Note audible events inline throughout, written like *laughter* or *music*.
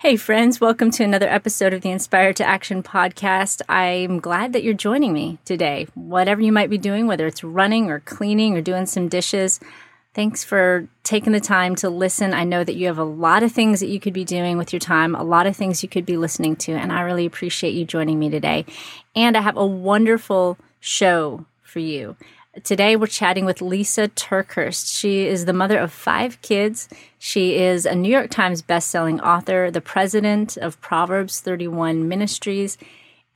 Hey, friends, welcome to another episode of the Inspired to Action podcast. I'm glad that you're joining me today. Whatever you might be doing, whether it's running or cleaning or doing some dishes, thanks for taking the time to listen. I know that you have a lot of things that you could be doing with your time, a lot of things you could be listening to, and I really appreciate you joining me today. And I have a wonderful show for you. Today, we're chatting with Lisa TerKeurst. She is the mother of five kids. She is a New York Times bestselling author, the president of Proverbs 31 Ministries,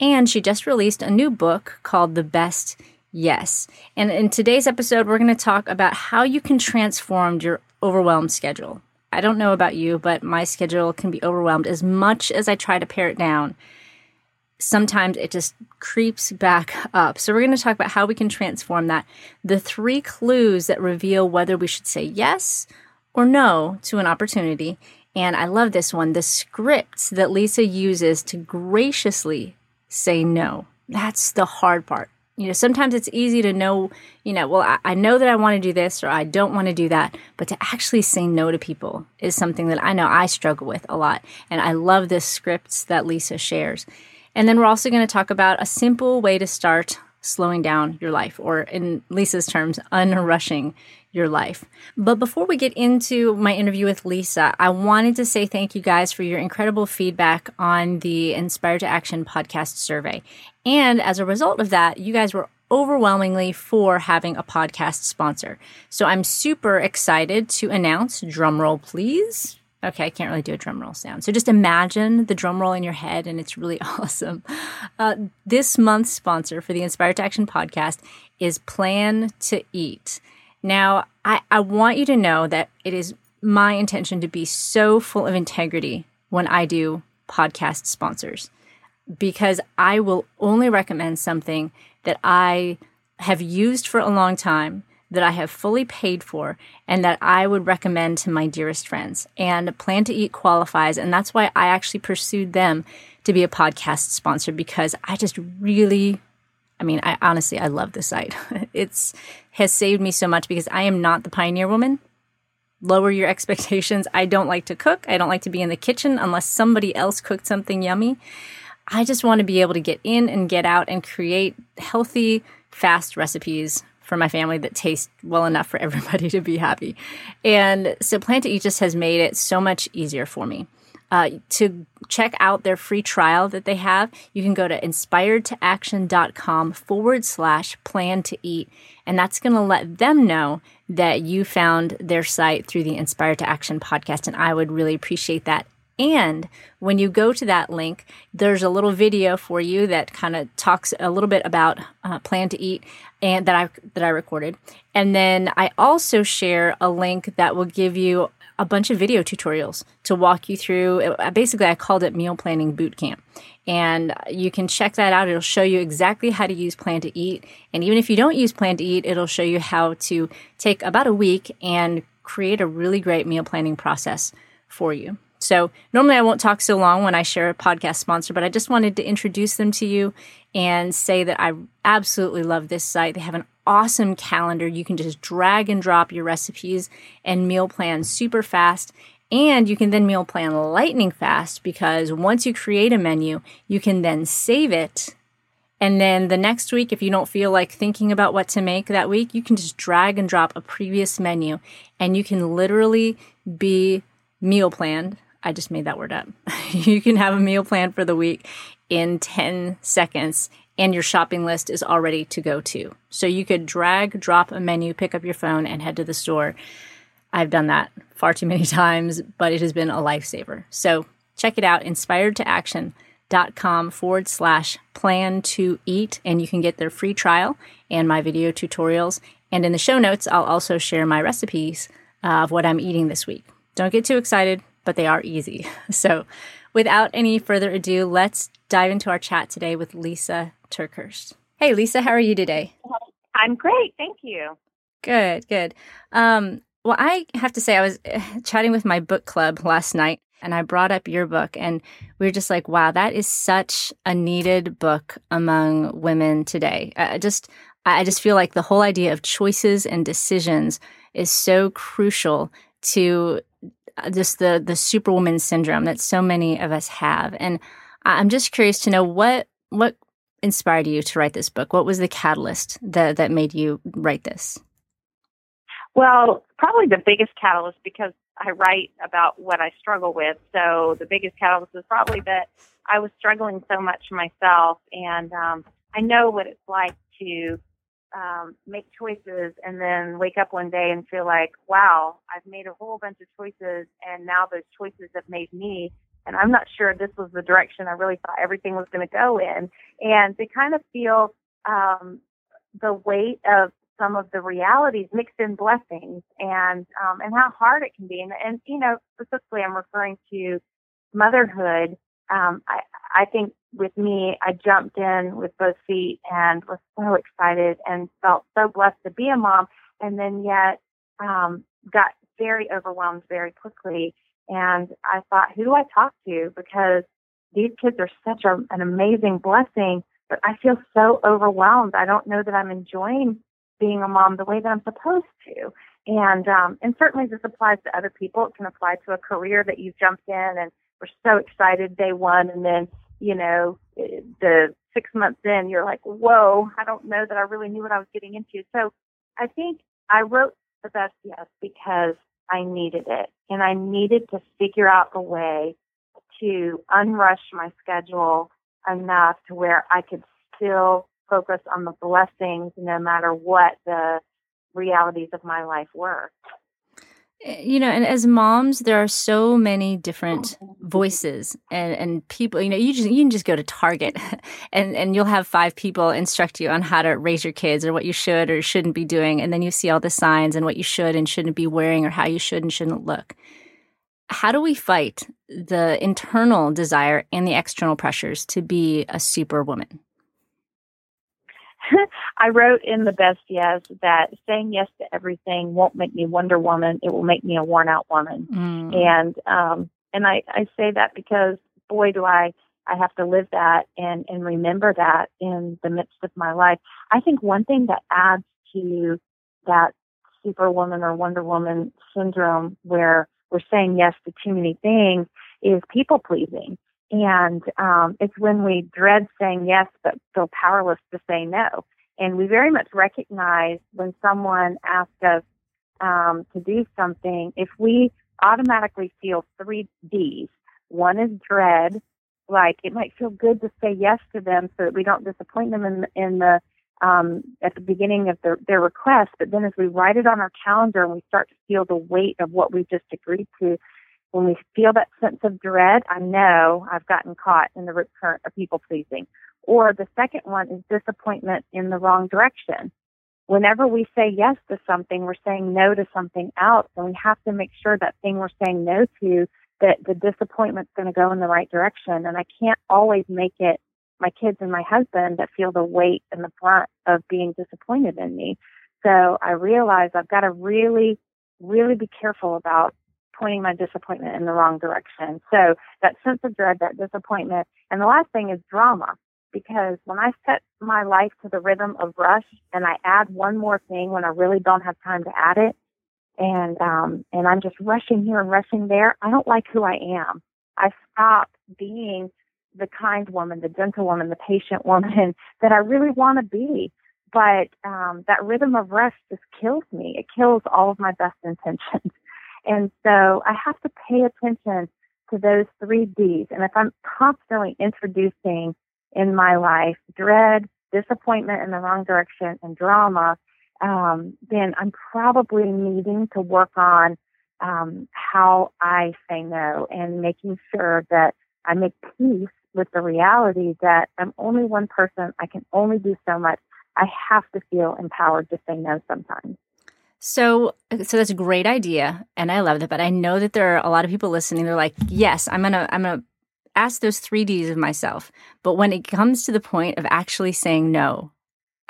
and she just released a new book called The Best Yes. And in today's episode, we're going to talk about how you can transform your overwhelmed schedule. I don't know about you, but my schedule can be overwhelmed as much as I try to pare it down sometimes it just creeps back up. So, we're going to talk about how we can transform that. The three clues that reveal whether we should say yes or no to an opportunity. And I love this one the scripts that Lisa uses to graciously say no. That's the hard part. You know, sometimes it's easy to know, you know, well, I, I know that I want to do this or I don't want to do that, but to actually say no to people is something that I know I struggle with a lot. And I love the scripts that Lisa shares. And then we're also going to talk about a simple way to start slowing down your life, or in Lisa's terms, unrushing your life. But before we get into my interview with Lisa, I wanted to say thank you guys for your incredible feedback on the Inspired to Action podcast survey. And as a result of that, you guys were overwhelmingly for having a podcast sponsor. So I'm super excited to announce, drumroll please, Okay, I can't really do a drum roll sound. So just imagine the drum roll in your head, and it's really *laughs* awesome. Uh, this month's sponsor for the Inspired to Action podcast is Plan to Eat. Now, I, I want you to know that it is my intention to be so full of integrity when I do podcast sponsors because I will only recommend something that I have used for a long time that I have fully paid for and that I would recommend to my dearest friends. And Plan to Eat qualifies. And that's why I actually pursued them to be a podcast sponsor because I just really, I mean, I honestly, I love the site. *laughs* it's has saved me so much because I am not the pioneer woman. Lower your *laughs* expectations. I don't like to cook. I don't like to be in the kitchen unless somebody else cooked something yummy. I just want to be able to get in and get out and create healthy, fast recipes for my family that taste well enough for *laughs* everybody to be happy. And so Plan to Eat just has made it so much easier for me. Uh, to check out their free trial that they have, you can go to inspiredtoaction.com forward slash plan to eat. And that's going to let them know that you found their site through the Inspired to Action podcast. And I would really appreciate that and when you go to that link, there's a little video for you that kind of talks a little bit about uh, Plan to Eat and that I that I recorded. And then I also share a link that will give you a bunch of video tutorials to walk you through. Uh, basically, I called it Meal Planning Boot Camp. And you can check that out. It'll show you exactly how to use Plan to Eat. And even if you don't use Plan to Eat, it'll show you how to take about a week and create a really great meal planning process for you. So normally I won't talk so long when I share a podcast sponsor, but I just wanted to introduce them to you and say that I absolutely love this site. They have an awesome calendar. You can just drag and drop your recipes and meal plan super fast. And you can then meal plan lightning fast because once you create a menu, you can then save it. And then the next week, if you don't feel like thinking about what to make that week, you can just drag and drop a previous menu and you can literally be meal planned I just made that word up. *laughs* you can have a meal plan for the week in 10 seconds and your shopping list is all ready to go too. So you could drag, drop a menu, pick up your phone, and head to the store. I've done that far too many *laughs* times, but it has been a lifesaver. So check it out, inspiredtoaction.com forward slash plan to eat, and you can get their free trial and my video tutorials. And in the show notes, I'll also share my recipes uh, of what I'm eating this week. Don't get too excited, but they are easy. *laughs* So without any further ado, let's dive into our chat today with Lisa TerKeurst. Hey, Lisa, how are you today? I'm great. Thank you. Good, good. Um, well, I have to say, I was eh, chatting with my book club last night and I brought up your book, and we were just like, wow, that is such a needed book among women today. I just, I just feel like the whole idea of choices and decisions is so crucial to just the the superwoman syndrome that so many of us have. And i'm just curious to know what what inspired you to write this book? What was the catalyst that that made you write this? Well probably the biggest catalyst because i write about what i struggle with. So the biggest catalyst is probably that i was struggling so much myself and um i know what it's like to um, make choices and then wake up one day and feel like, wow, I've made a whole bunch of choices and now those choices have made me. And I'm not sure this was the direction I really thought everything was going to go in. And to kind of feel um, the weight of some of the realities mixed in blessings and um, and how hard it can be. And, and you know, specifically, I'm referring to motherhood. Um, I I think with me, I jumped in with both feet and was so excited and felt so blessed to be a mom. And then yet, um, got very overwhelmed very quickly. And I thought, who do I talk to? Because these kids are such a, an amazing blessing, but I feel so overwhelmed. I don't know that I'm enjoying being a mom the way that I'm supposed to. And um, and certainly this applies to other people. It can apply to a career that you've jumped in and we're so excited day one, and then you know, the six months in, you're like, whoa, I don't know that I really knew what I was getting into. So I think I wrote the best yes because I needed it. And I needed to figure out a way to unrush my schedule enough to where I could still focus on the blessings no matter what the realities of my life were you know and as moms there are so many different voices and, and people you know you just you can just go to target *laughs* and and you'll have five people instruct you on how to raise your kids or what you should or shouldn't be doing. And then you see all the signs and what you should and shouldn't be wearing or how you should and shouldn't look. How do we fight the internal desire and the external pressures to be a superwoman *laughs* I wrote in the best yes that saying yes to everything won't make me Wonder Woman. It will make me a worn out woman. Mm. And um and I, I say that because boy do I I have to live that and, and remember that in the midst of my life. I think one thing that adds to that superwoman or Wonder Woman syndrome where we're saying yes to too many things is people pleasing. And um, it's when we dread saying yes but feel powerless to say no. And we very much recognize when someone asks us um, to do something, if we automatically feel three D's, one is dread, like it might feel good to say yes to them so that we don't disappoint them in, in the um, at the beginning of their, their request, but then as we write it on our calendar and we start to feel the weight of what we've just agreed to, when we feel that sense of dread, I know I've gotten caught in the rip current of people pleasing. Or the second one is disappointment in the wrong direction. Whenever we say yes to something, we're saying no to something else, and we have to make sure that thing we're saying no to, that the disappointment's going to go in the right direction. And I can't always make it my kids and my husband that feel the weight and the brunt of being disappointed in me. So I realize I've got to really, really be careful about pointing my disappointment in the wrong direction. So that sense of dread, that disappointment. And the last thing is drama. Because when I set my life to the rhythm of rush and I add one more thing when I really don't have time to add it, and um and I'm just rushing here and rushing there, I don't like who I am. I stop being the kind woman, the gentle woman, the patient *laughs* woman that I really want to be. But um, that rhythm of rush just kills me. It kills all of my best intentions. And so I have to pay attention to those three D's. And if I'm constantly introducing in my life, dread, disappointment in the wrong direction, and drama, um, then I'm probably needing to work on um, how I say no and making sure that I make peace with the reality that I'm only one person. I can only do so much. I have to feel empowered to say no sometimes. So, so that's a great idea, and I love that. But I know that there are a lot of people listening. They're like, "Yes, I'm gonna, I'm gonna ask those three Ds of myself." But when it comes to the point of actually saying no,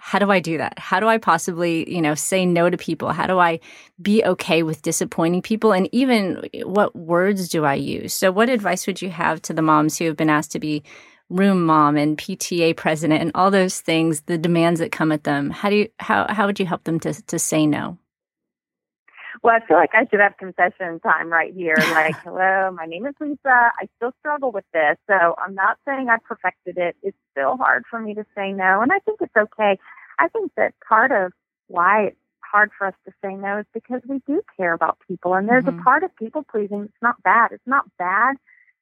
how do I do that? How do I possibly, you know, say no to people? How do I be okay with disappointing people? And even what words do I use? So, what advice would you have to the moms who have been asked to be room mom and PTA president and all those things, the demands that come at them? How do you how how would you help them to to say no? Well, I feel like I should have confession time right here. *laughs* Like, hello, my name is Lisa. I still struggle with this. So I'm not saying I perfected it. It's still hard for me to say no. And I think it's okay. I think that part of why it's hard for us to say no is because we do care about people. And there's mm-hmm. a part of people pleasing It's not bad. It's not bad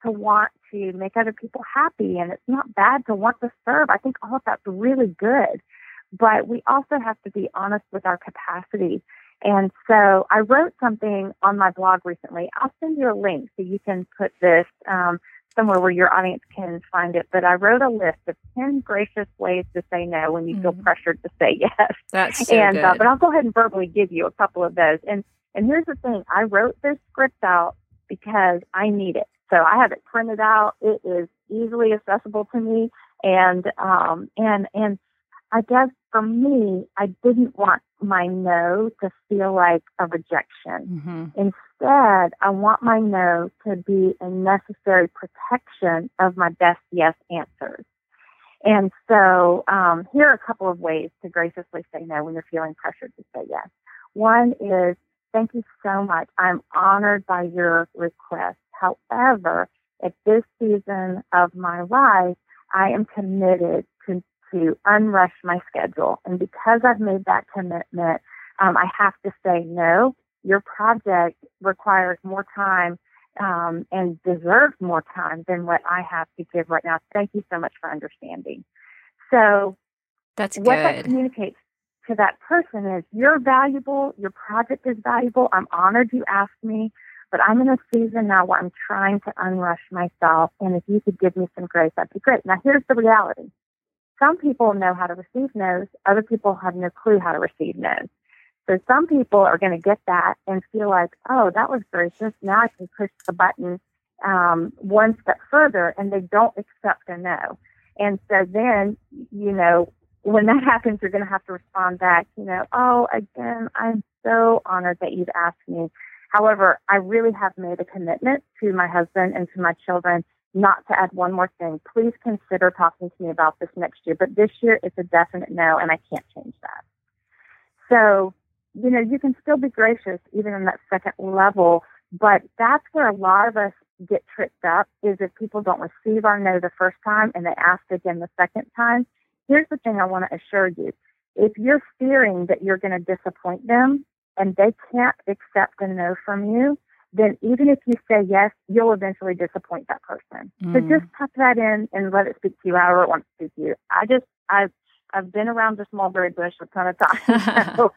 to want to make other people happy. And it's not bad to want to serve. I think all of that's really good. But we also have to be honest with our capacity and so I wrote something on my blog recently. I'll send you a link so you can put this um, somewhere where your audience can find it. But I wrote a list of 10 gracious ways to say no when you mm feel pressured to say *laughs* yes. That's so and, uh, but I'll go ahead and verbally give you a couple of those. And, and here's the thing. I wrote this script out because I need it. So I have it printed out. It is easily accessible to me. And, um, and, and I guess for me, I didn't want my no to feel like a rejection. Mm-hmm. Instead, I want my no to be a necessary protection of my best yes answers. And so, um, here are a couple of ways to graciously say no when you're feeling pressured to say yes. One is, thank you so much. I'm honored by your request. However, at this season of my life, I am committed to unrush my schedule. And because I've made that commitment, um, I have to say, no, your project requires more time um, and deserves more time than what I have to give right now. Thank you so much for understanding. So that's good. what that communicates to that person is you're valuable, your project is valuable. I'm honored you asked me, but I'm in a season now where I'm trying to unrush myself. And if you could give me some grace, that'd be great. Now here's the reality some people know how to receive no's, other people have no clue how to receive no's. So some people are going to get that and feel like, oh, that was gracious. Now I can push the button um, one step further, and they don't accept a no. And so then, you know, when that *laughs* happens, you're going to have to respond back, you know, oh, again, I'm so honored that you've asked me. However, I really have made a commitment to my husband and to my children not to add one more thing. Please consider talking to me about this next year. But this year it's a definite no, and I can't change that. So, you know, you can still be gracious even in that second level, but that's where a lot of us get tripped up is if people don't receive our no the first time and they ask again the second time. Here's the thing I want to assure you. If you're fearing that you're going to disappoint them and they can't accept a no from you, then even if you say yes, you'll eventually disappoint that person. Mm. So just tuck that in and let it speak to you however it wants to speak to you. I just, I've, I've been around this mulberry bush a ton of times. *laughs* so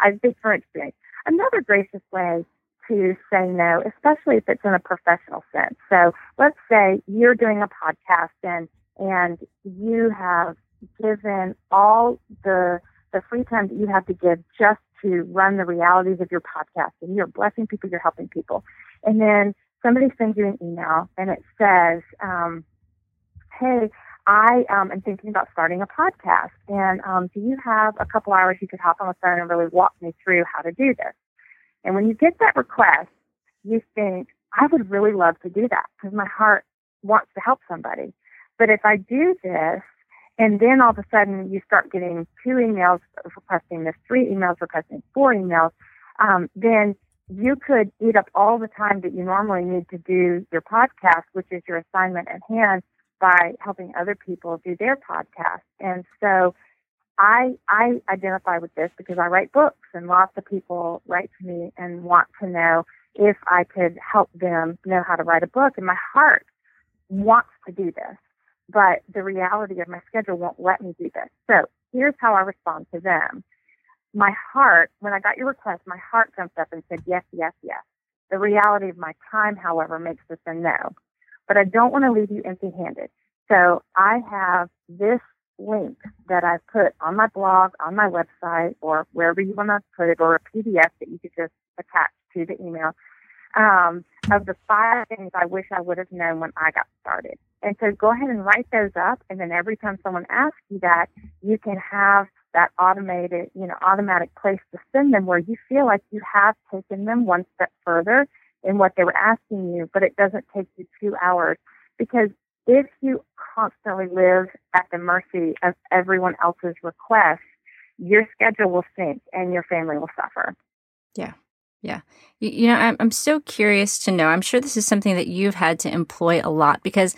I speak from experience. Another gracious way to say no, especially if it's in a professional sense. So let's say you're doing a podcast and, and you have given all the, the free time that you have to give just to run the realities of your podcast and you're blessing people, you're helping people. And then somebody sends you an email and it says, um, Hey, I um, am thinking about starting a podcast. And um, do you have a couple hours you could hop on the phone and really walk me through how to do this? And when you get that request, you think, I would really love to do that because my heart wants to help somebody. But if I do this, and then all of a sudden you start getting two emails requesting this, three emails requesting four emails, um, then you could eat up all the time that you normally need to do your podcast, which is your assignment at hand, by helping other people do their podcast. And so I I identify with this because I write books and lots of people write to me and want to know if I could help them know how to write a book. And my heart wants to do this but the reality of my schedule won't let me do this. So here's how I respond to them. My heart, when I got your request, my heart jumped up and said, yes, yes, yes. The reality of my time, however, makes this a no. But I don't want to leave you empty handed. So I have this link that I've put on my blog, on my website, or wherever you want to put it, or a PDF that you could just attach to the email um, of the five things I wish I would have known when I got started. And so go ahead and write those up. And then every time someone asks you that, you can have that automated, you know, automatic place to send them where you feel like you have taken them one step further in what they were asking you, but it doesn't take you two hours. Because if you constantly live at the mercy of everyone else's requests, your schedule will sink and your family will suffer. Yeah. Yeah. You, you, know, I'm, I'm so curious to know. I'm sure this is something that you've had to employ a lot because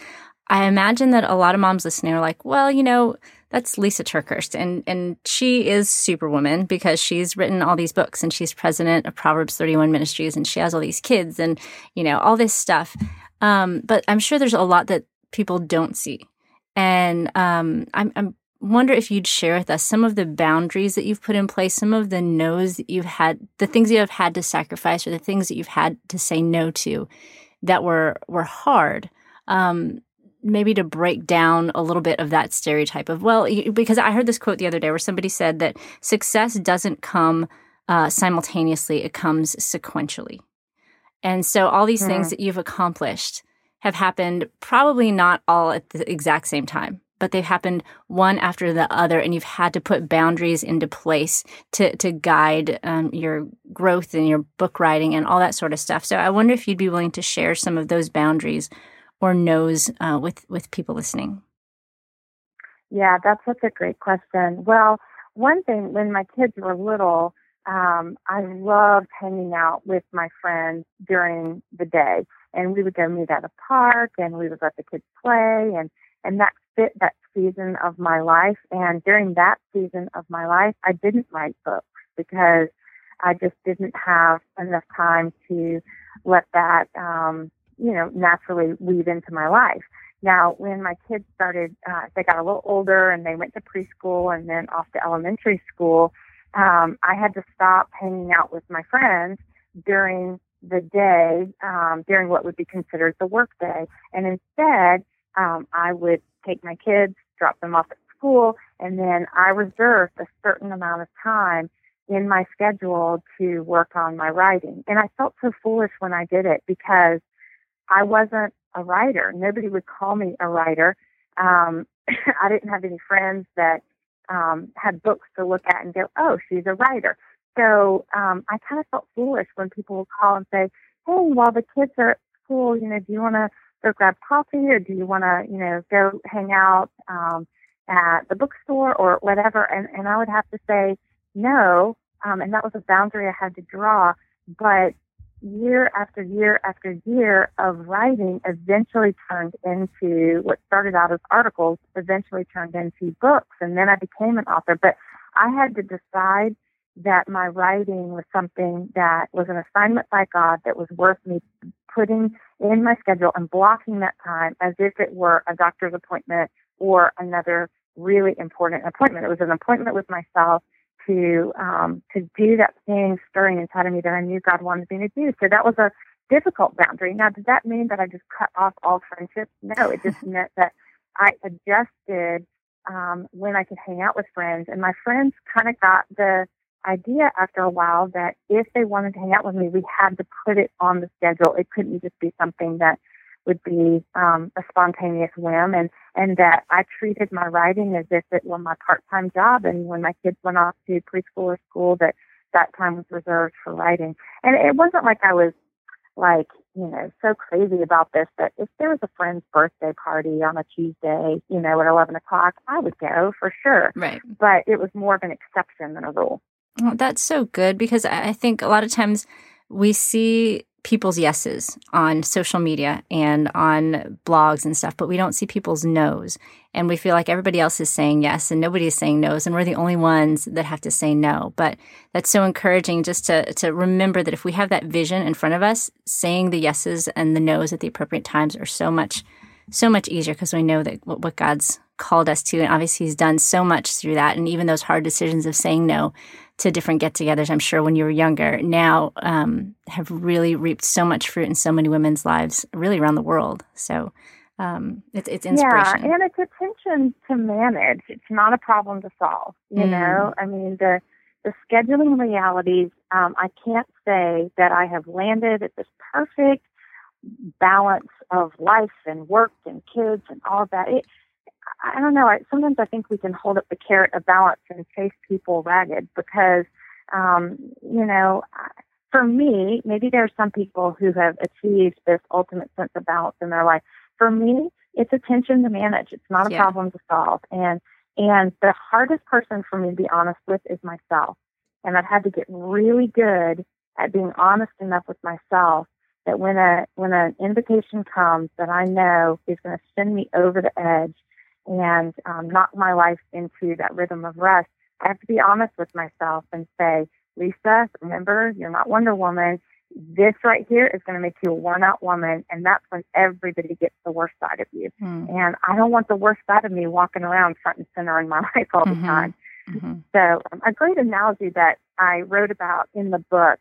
I imagine that a lot of moms listening are like, well, you know, that's Lisa TerKeurst. And, and she is superwoman because she's written all these books and she's president of Proverbs 31 Ministries and she has all these kids and, you know, all this stuff. Um, but I'm sure there's a lot that people don't see. And um, I'm, I'm wonder if you'd share with us some of the boundaries that you've put in place, some of the no's that you've had, the things you have had to sacrifice, or the things that you've had to say no to that were were hard. Um, maybe to break down a little bit of that stereotype of well, because I heard this quote the other day where somebody said that success doesn't come uh, simultaneously; it comes sequentially. And so, all these mm. things that you've accomplished have happened probably not all at the exact same time but they've happened one after the other, and you've had to put boundaries into place to to guide um, your growth and your book writing and all that sort of stuff. So I wonder if you'd be willing to share some of those boundaries or knows uh, with with people listening. Yeah, that's such a great question. Well, one thing when my kids were little, um, I loved hanging out with my friends during the day, and we would go meet at a park, and we would let the kids play, and and that fit that season of my life. And during that season of my life, I didn't write books because I just didn't have enough time to let that, um, you know, naturally weave into my life. Now, when my kids started, uh, they got a little older and they went to preschool and then off to elementary school, um, I had to stop hanging out with my friends during the day, um, during what would be considered the work day. And instead, um, I would take my kids, drop them off at school, and then I reserved a certain amount of time in my schedule to work on my writing. And I felt so foolish when I did it because I wasn't a writer. Nobody would call me a writer. Um, *clears throat* I didn't have any friends that um, had books to look at and go, oh, she's a writer. So um, I kind of felt foolish when people would call and say, hey, while the kids are at school, you know, do you want to go grab coffee or do you want to, you know, go hang out um, at the bookstore or whatever? And, and I would have to say no. Um, and that was a boundary I had to draw. But year after year after year of writing eventually turned into what started out as articles, eventually turned into books. And then I became an author. But I had to decide that my writing was something that was an assignment by God that was worth me putting in my schedule and blocking that time as if it were a doctor's appointment or another really important appointment. It was an appointment with myself to um, to do that thing stirring inside of me that I knew God wanted me to do. So that was a difficult boundary. Now, does that mean that I just cut off all friendships? No, it just *laughs* meant that I adjusted um, when I could hang out with friends, and my friends kind of got the idea after a while that if they wanted to hang out with me, we had to put it on the schedule. It couldn't just be something that would be um, a spontaneous whim, and and that I treated my writing as if it were my part-time job. And when my kids went off to preschool or school, that that time was reserved for writing. And it wasn't like I was like you know so crazy about this that if there was a friend's birthday party on a Tuesday, you know, at eleven o'clock, I would go for sure. Right. But it was more of an exception than a rule. Well, that's so good because I think a lot of times we see people's yeses on social media and on blogs and stuff, but we don't see people's no's. And we feel like everybody else is saying yes and nobody is saying no's, and we're the only ones that have to say no. But that's so encouraging just to, to remember that if we have that vision in front of us, saying the yeses and the no's at the appropriate times are so much so much easier because we know that what, what God's called us to. And obviously, He's done so much through that. And even those hard decisions of saying no to different get togethers, I'm sure when you were younger, now um, have really reaped so much fruit in so many women's lives, really around the world. So um, it's, it's inspiration. Yeah, and it's a tension to manage. It's not a problem to solve. You mm. know, I mean, the, the scheduling realities, um, I can't say that I have landed at this perfect balance of life and work and kids and all of that. It, I don't know. I, sometimes I think we can hold up the carrot of balance and chase people ragged because, um, you know, for me, maybe there are some people who have achieved this ultimate sense of balance in their life. For me, it's a tension to manage. It's not a yeah. problem to solve. And and the hardest person for me to be honest with is myself. And I've had to get really good at being honest enough with myself that when a when an invitation comes that I know is going to send me over the edge and um, knock my life into that rhythm of rest, I have to be honest with myself and say, Lisa, remember, you're not Wonder Woman. This right here is going to make you a worn out woman, and that's when everybody gets the worst side of you. Mm. And I don't want the worst side of me walking around front and center in my *laughs* life all mm-hmm. the time. Mm-hmm. So, um, a great analogy that I wrote about in the book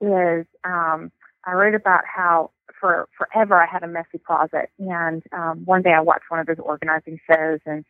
is um, I wrote about how for forever I had a messy closet, and um, one day I watched one of his organizing shows, and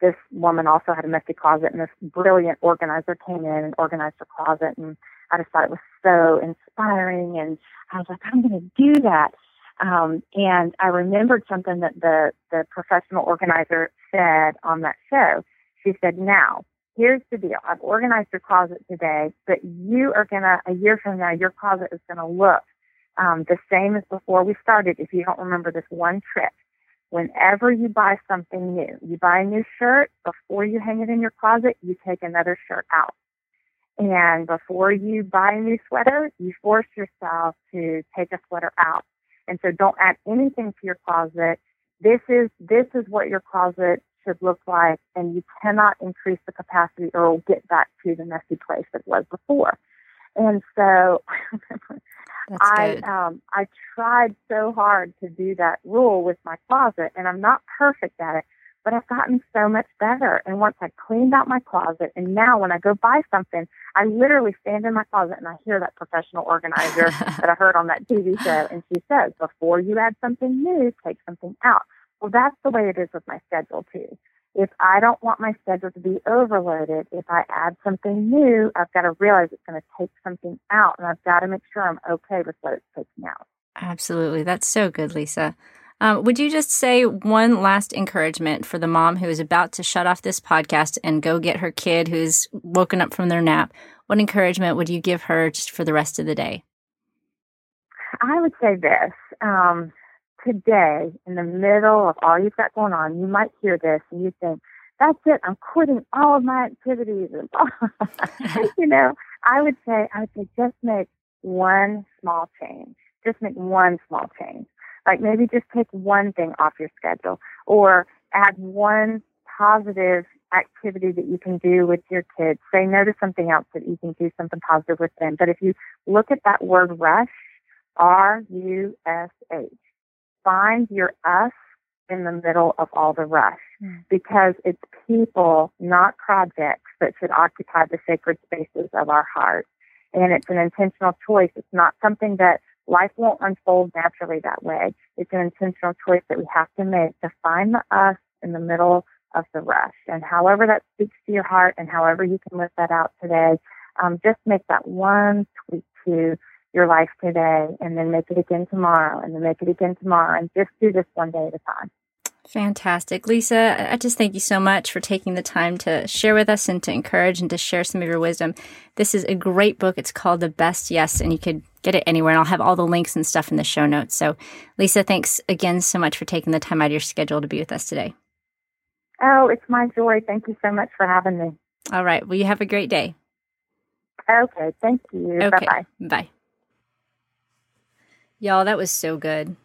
this woman also had a messy closet, and this brilliant organizer came in and organized her closet, and I just thought it was so inspiring, and I was like, I'm going to do that. Um, and I remembered something that the the professional organizer said on that show. She said, "Now, here's the deal. I've organized your closet today, but you are gonna a year from now, your closet is gonna look um, the same as before we started. If you don't remember this one trick, whenever you buy something new, you buy a new shirt, before you hang it in your closet, you take another shirt out. And before you buy a new sweater, you force yourself to take a sweater out. And so don't add anything to your closet. This is, this is what your closet should look like. And you cannot increase the capacity or get back to the messy place it was before. And so *laughs* I um I tried so hard to do that rule with my closet and I'm not perfect at it, but I've gotten so much better. And once I cleaned out my closet and now when I go buy something, I literally stand in my closet and I hear that professional organizer *laughs* that I heard on that TV show and she says, Before you add something new, take something out. Well that's the way it is with my schedule too if I don't want my schedule to be overloaded, if I add something new, I've got to realize it's going to take something out and I've got to make sure I'm okay with what it's taking out. Absolutely. That's so good, Lisa. Um, would you just say one last encouragement for the mom who is about to shut off this podcast and go get her kid who's woken up from their nap? What encouragement would you give her just for the rest of the day? I would say this. Um, today, in the middle of all you've got going on, you might hear this and you think, that's it, I'm quitting all of my activities. *laughs* You know, I would say, I would say just make one small change. Just make one small change. Like maybe just take one thing off your schedule or add one positive activity that you can do with your kids. Say no to something else that you can do something positive with them. But if you look at that word rush, R U S H, find your us in the middle of all the rush mm. because it's people, not projects, that should occupy the sacred spaces of our heart. And it's an intentional choice. It's not something that life won't unfold naturally that way. It's an intentional choice that we have to make to find the us in the middle of the rush. And however that speaks to your heart and however you can lift that out today, um, just make that one tweak to your life today and then make it again tomorrow and then make it again tomorrow and just do this one day at a time. Fantastic. Lisa, I just thank you so much for taking the time to share with us and to encourage and to share some of your wisdom. This is a great book. It's called The Best Yes, and you could get it anywhere. And I'll have all the links and stuff in the show notes. So, Lisa, thanks again so much for taking the time out of your schedule to be with us today. Oh, it's my joy. Thank you so much for having me. All right. Well, you have a great day. Okay. Thank you. Okay. Bye-bye. Bye. Y'all, that was so good.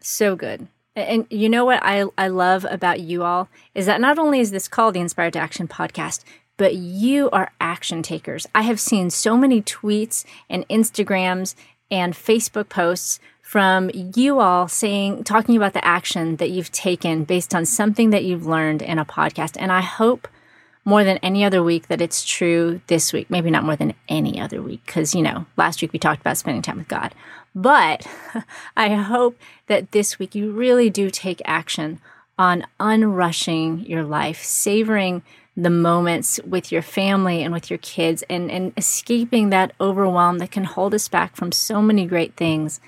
So good. And you know what I, I love about you all is that not only is this called the Inspired to Action podcast, but you are action takers. I have seen so many tweets and Instagrams and Facebook posts from you all saying, talking about the action that you've taken based on something that you've learned in a podcast. And I hope more than any other week that it's true this week. Maybe not more than any other week, because, you know, last week we talked about spending time with God. But *laughs* I hope that this week you really do take action on unrushing your life, savoring the moments with your family and with your kids, and, and escaping that overwhelm that can hold us back from so many great things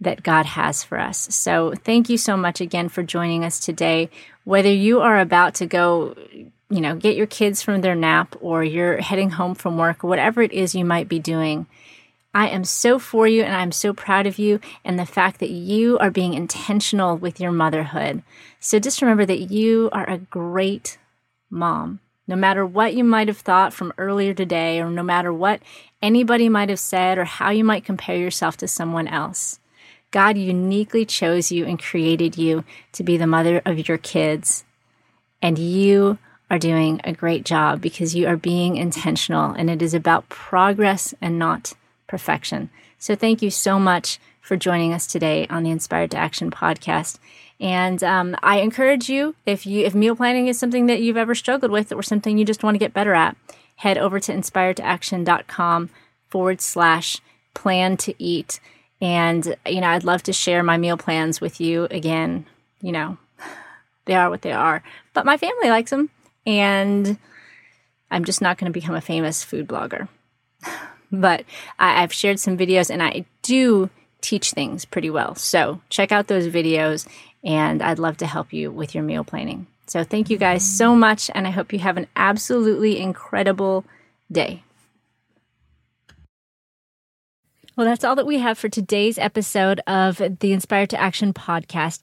that God has for us. So, thank you so much again for joining us today. Whether you are about to go, you know, get your kids from their nap or you're heading home from work, whatever it is you might be doing, I am so for you and I'm so proud of you and the fact that you are being intentional with your motherhood. So just remember that you are a great mom. No matter what you might have thought from earlier today, or no matter what anybody might have said, or how you might compare yourself to someone else, God uniquely chose you and created you to be the mother of your kids. And you are doing a great job because you are being intentional and it is about progress and not perfection. So thank you so much for joining us today on the Inspired to Action podcast. And um, I encourage you, if you if meal planning is something that you've ever struggled with or something you just want to get better at, head over to inspiredtoaction.com forward slash plan to eat. And, you know, I'd love to share my meal plans with you again. You know, *sighs* they are what they are, but my family likes them. And I'm just not going to become a famous food blogger. *sighs* *laughs* but I, I've shared some videos and I do teach things pretty well. So check out those videos and I'd love to help you with your meal planning. So thank you guys so much and I hope you have an absolutely incredible day. Well, that's all that we have for today's episode of the Inspired to Action podcast.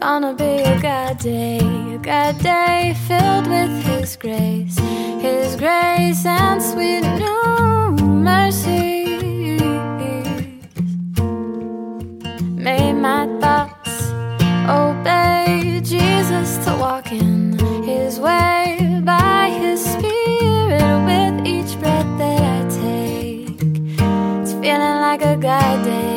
gonna be a good day, a good day filled with His grace, His grace and sweet new mercies. May my thoughts obey Jesus to walk in His way by His Spirit with each breath that I take. It's feeling like a good day.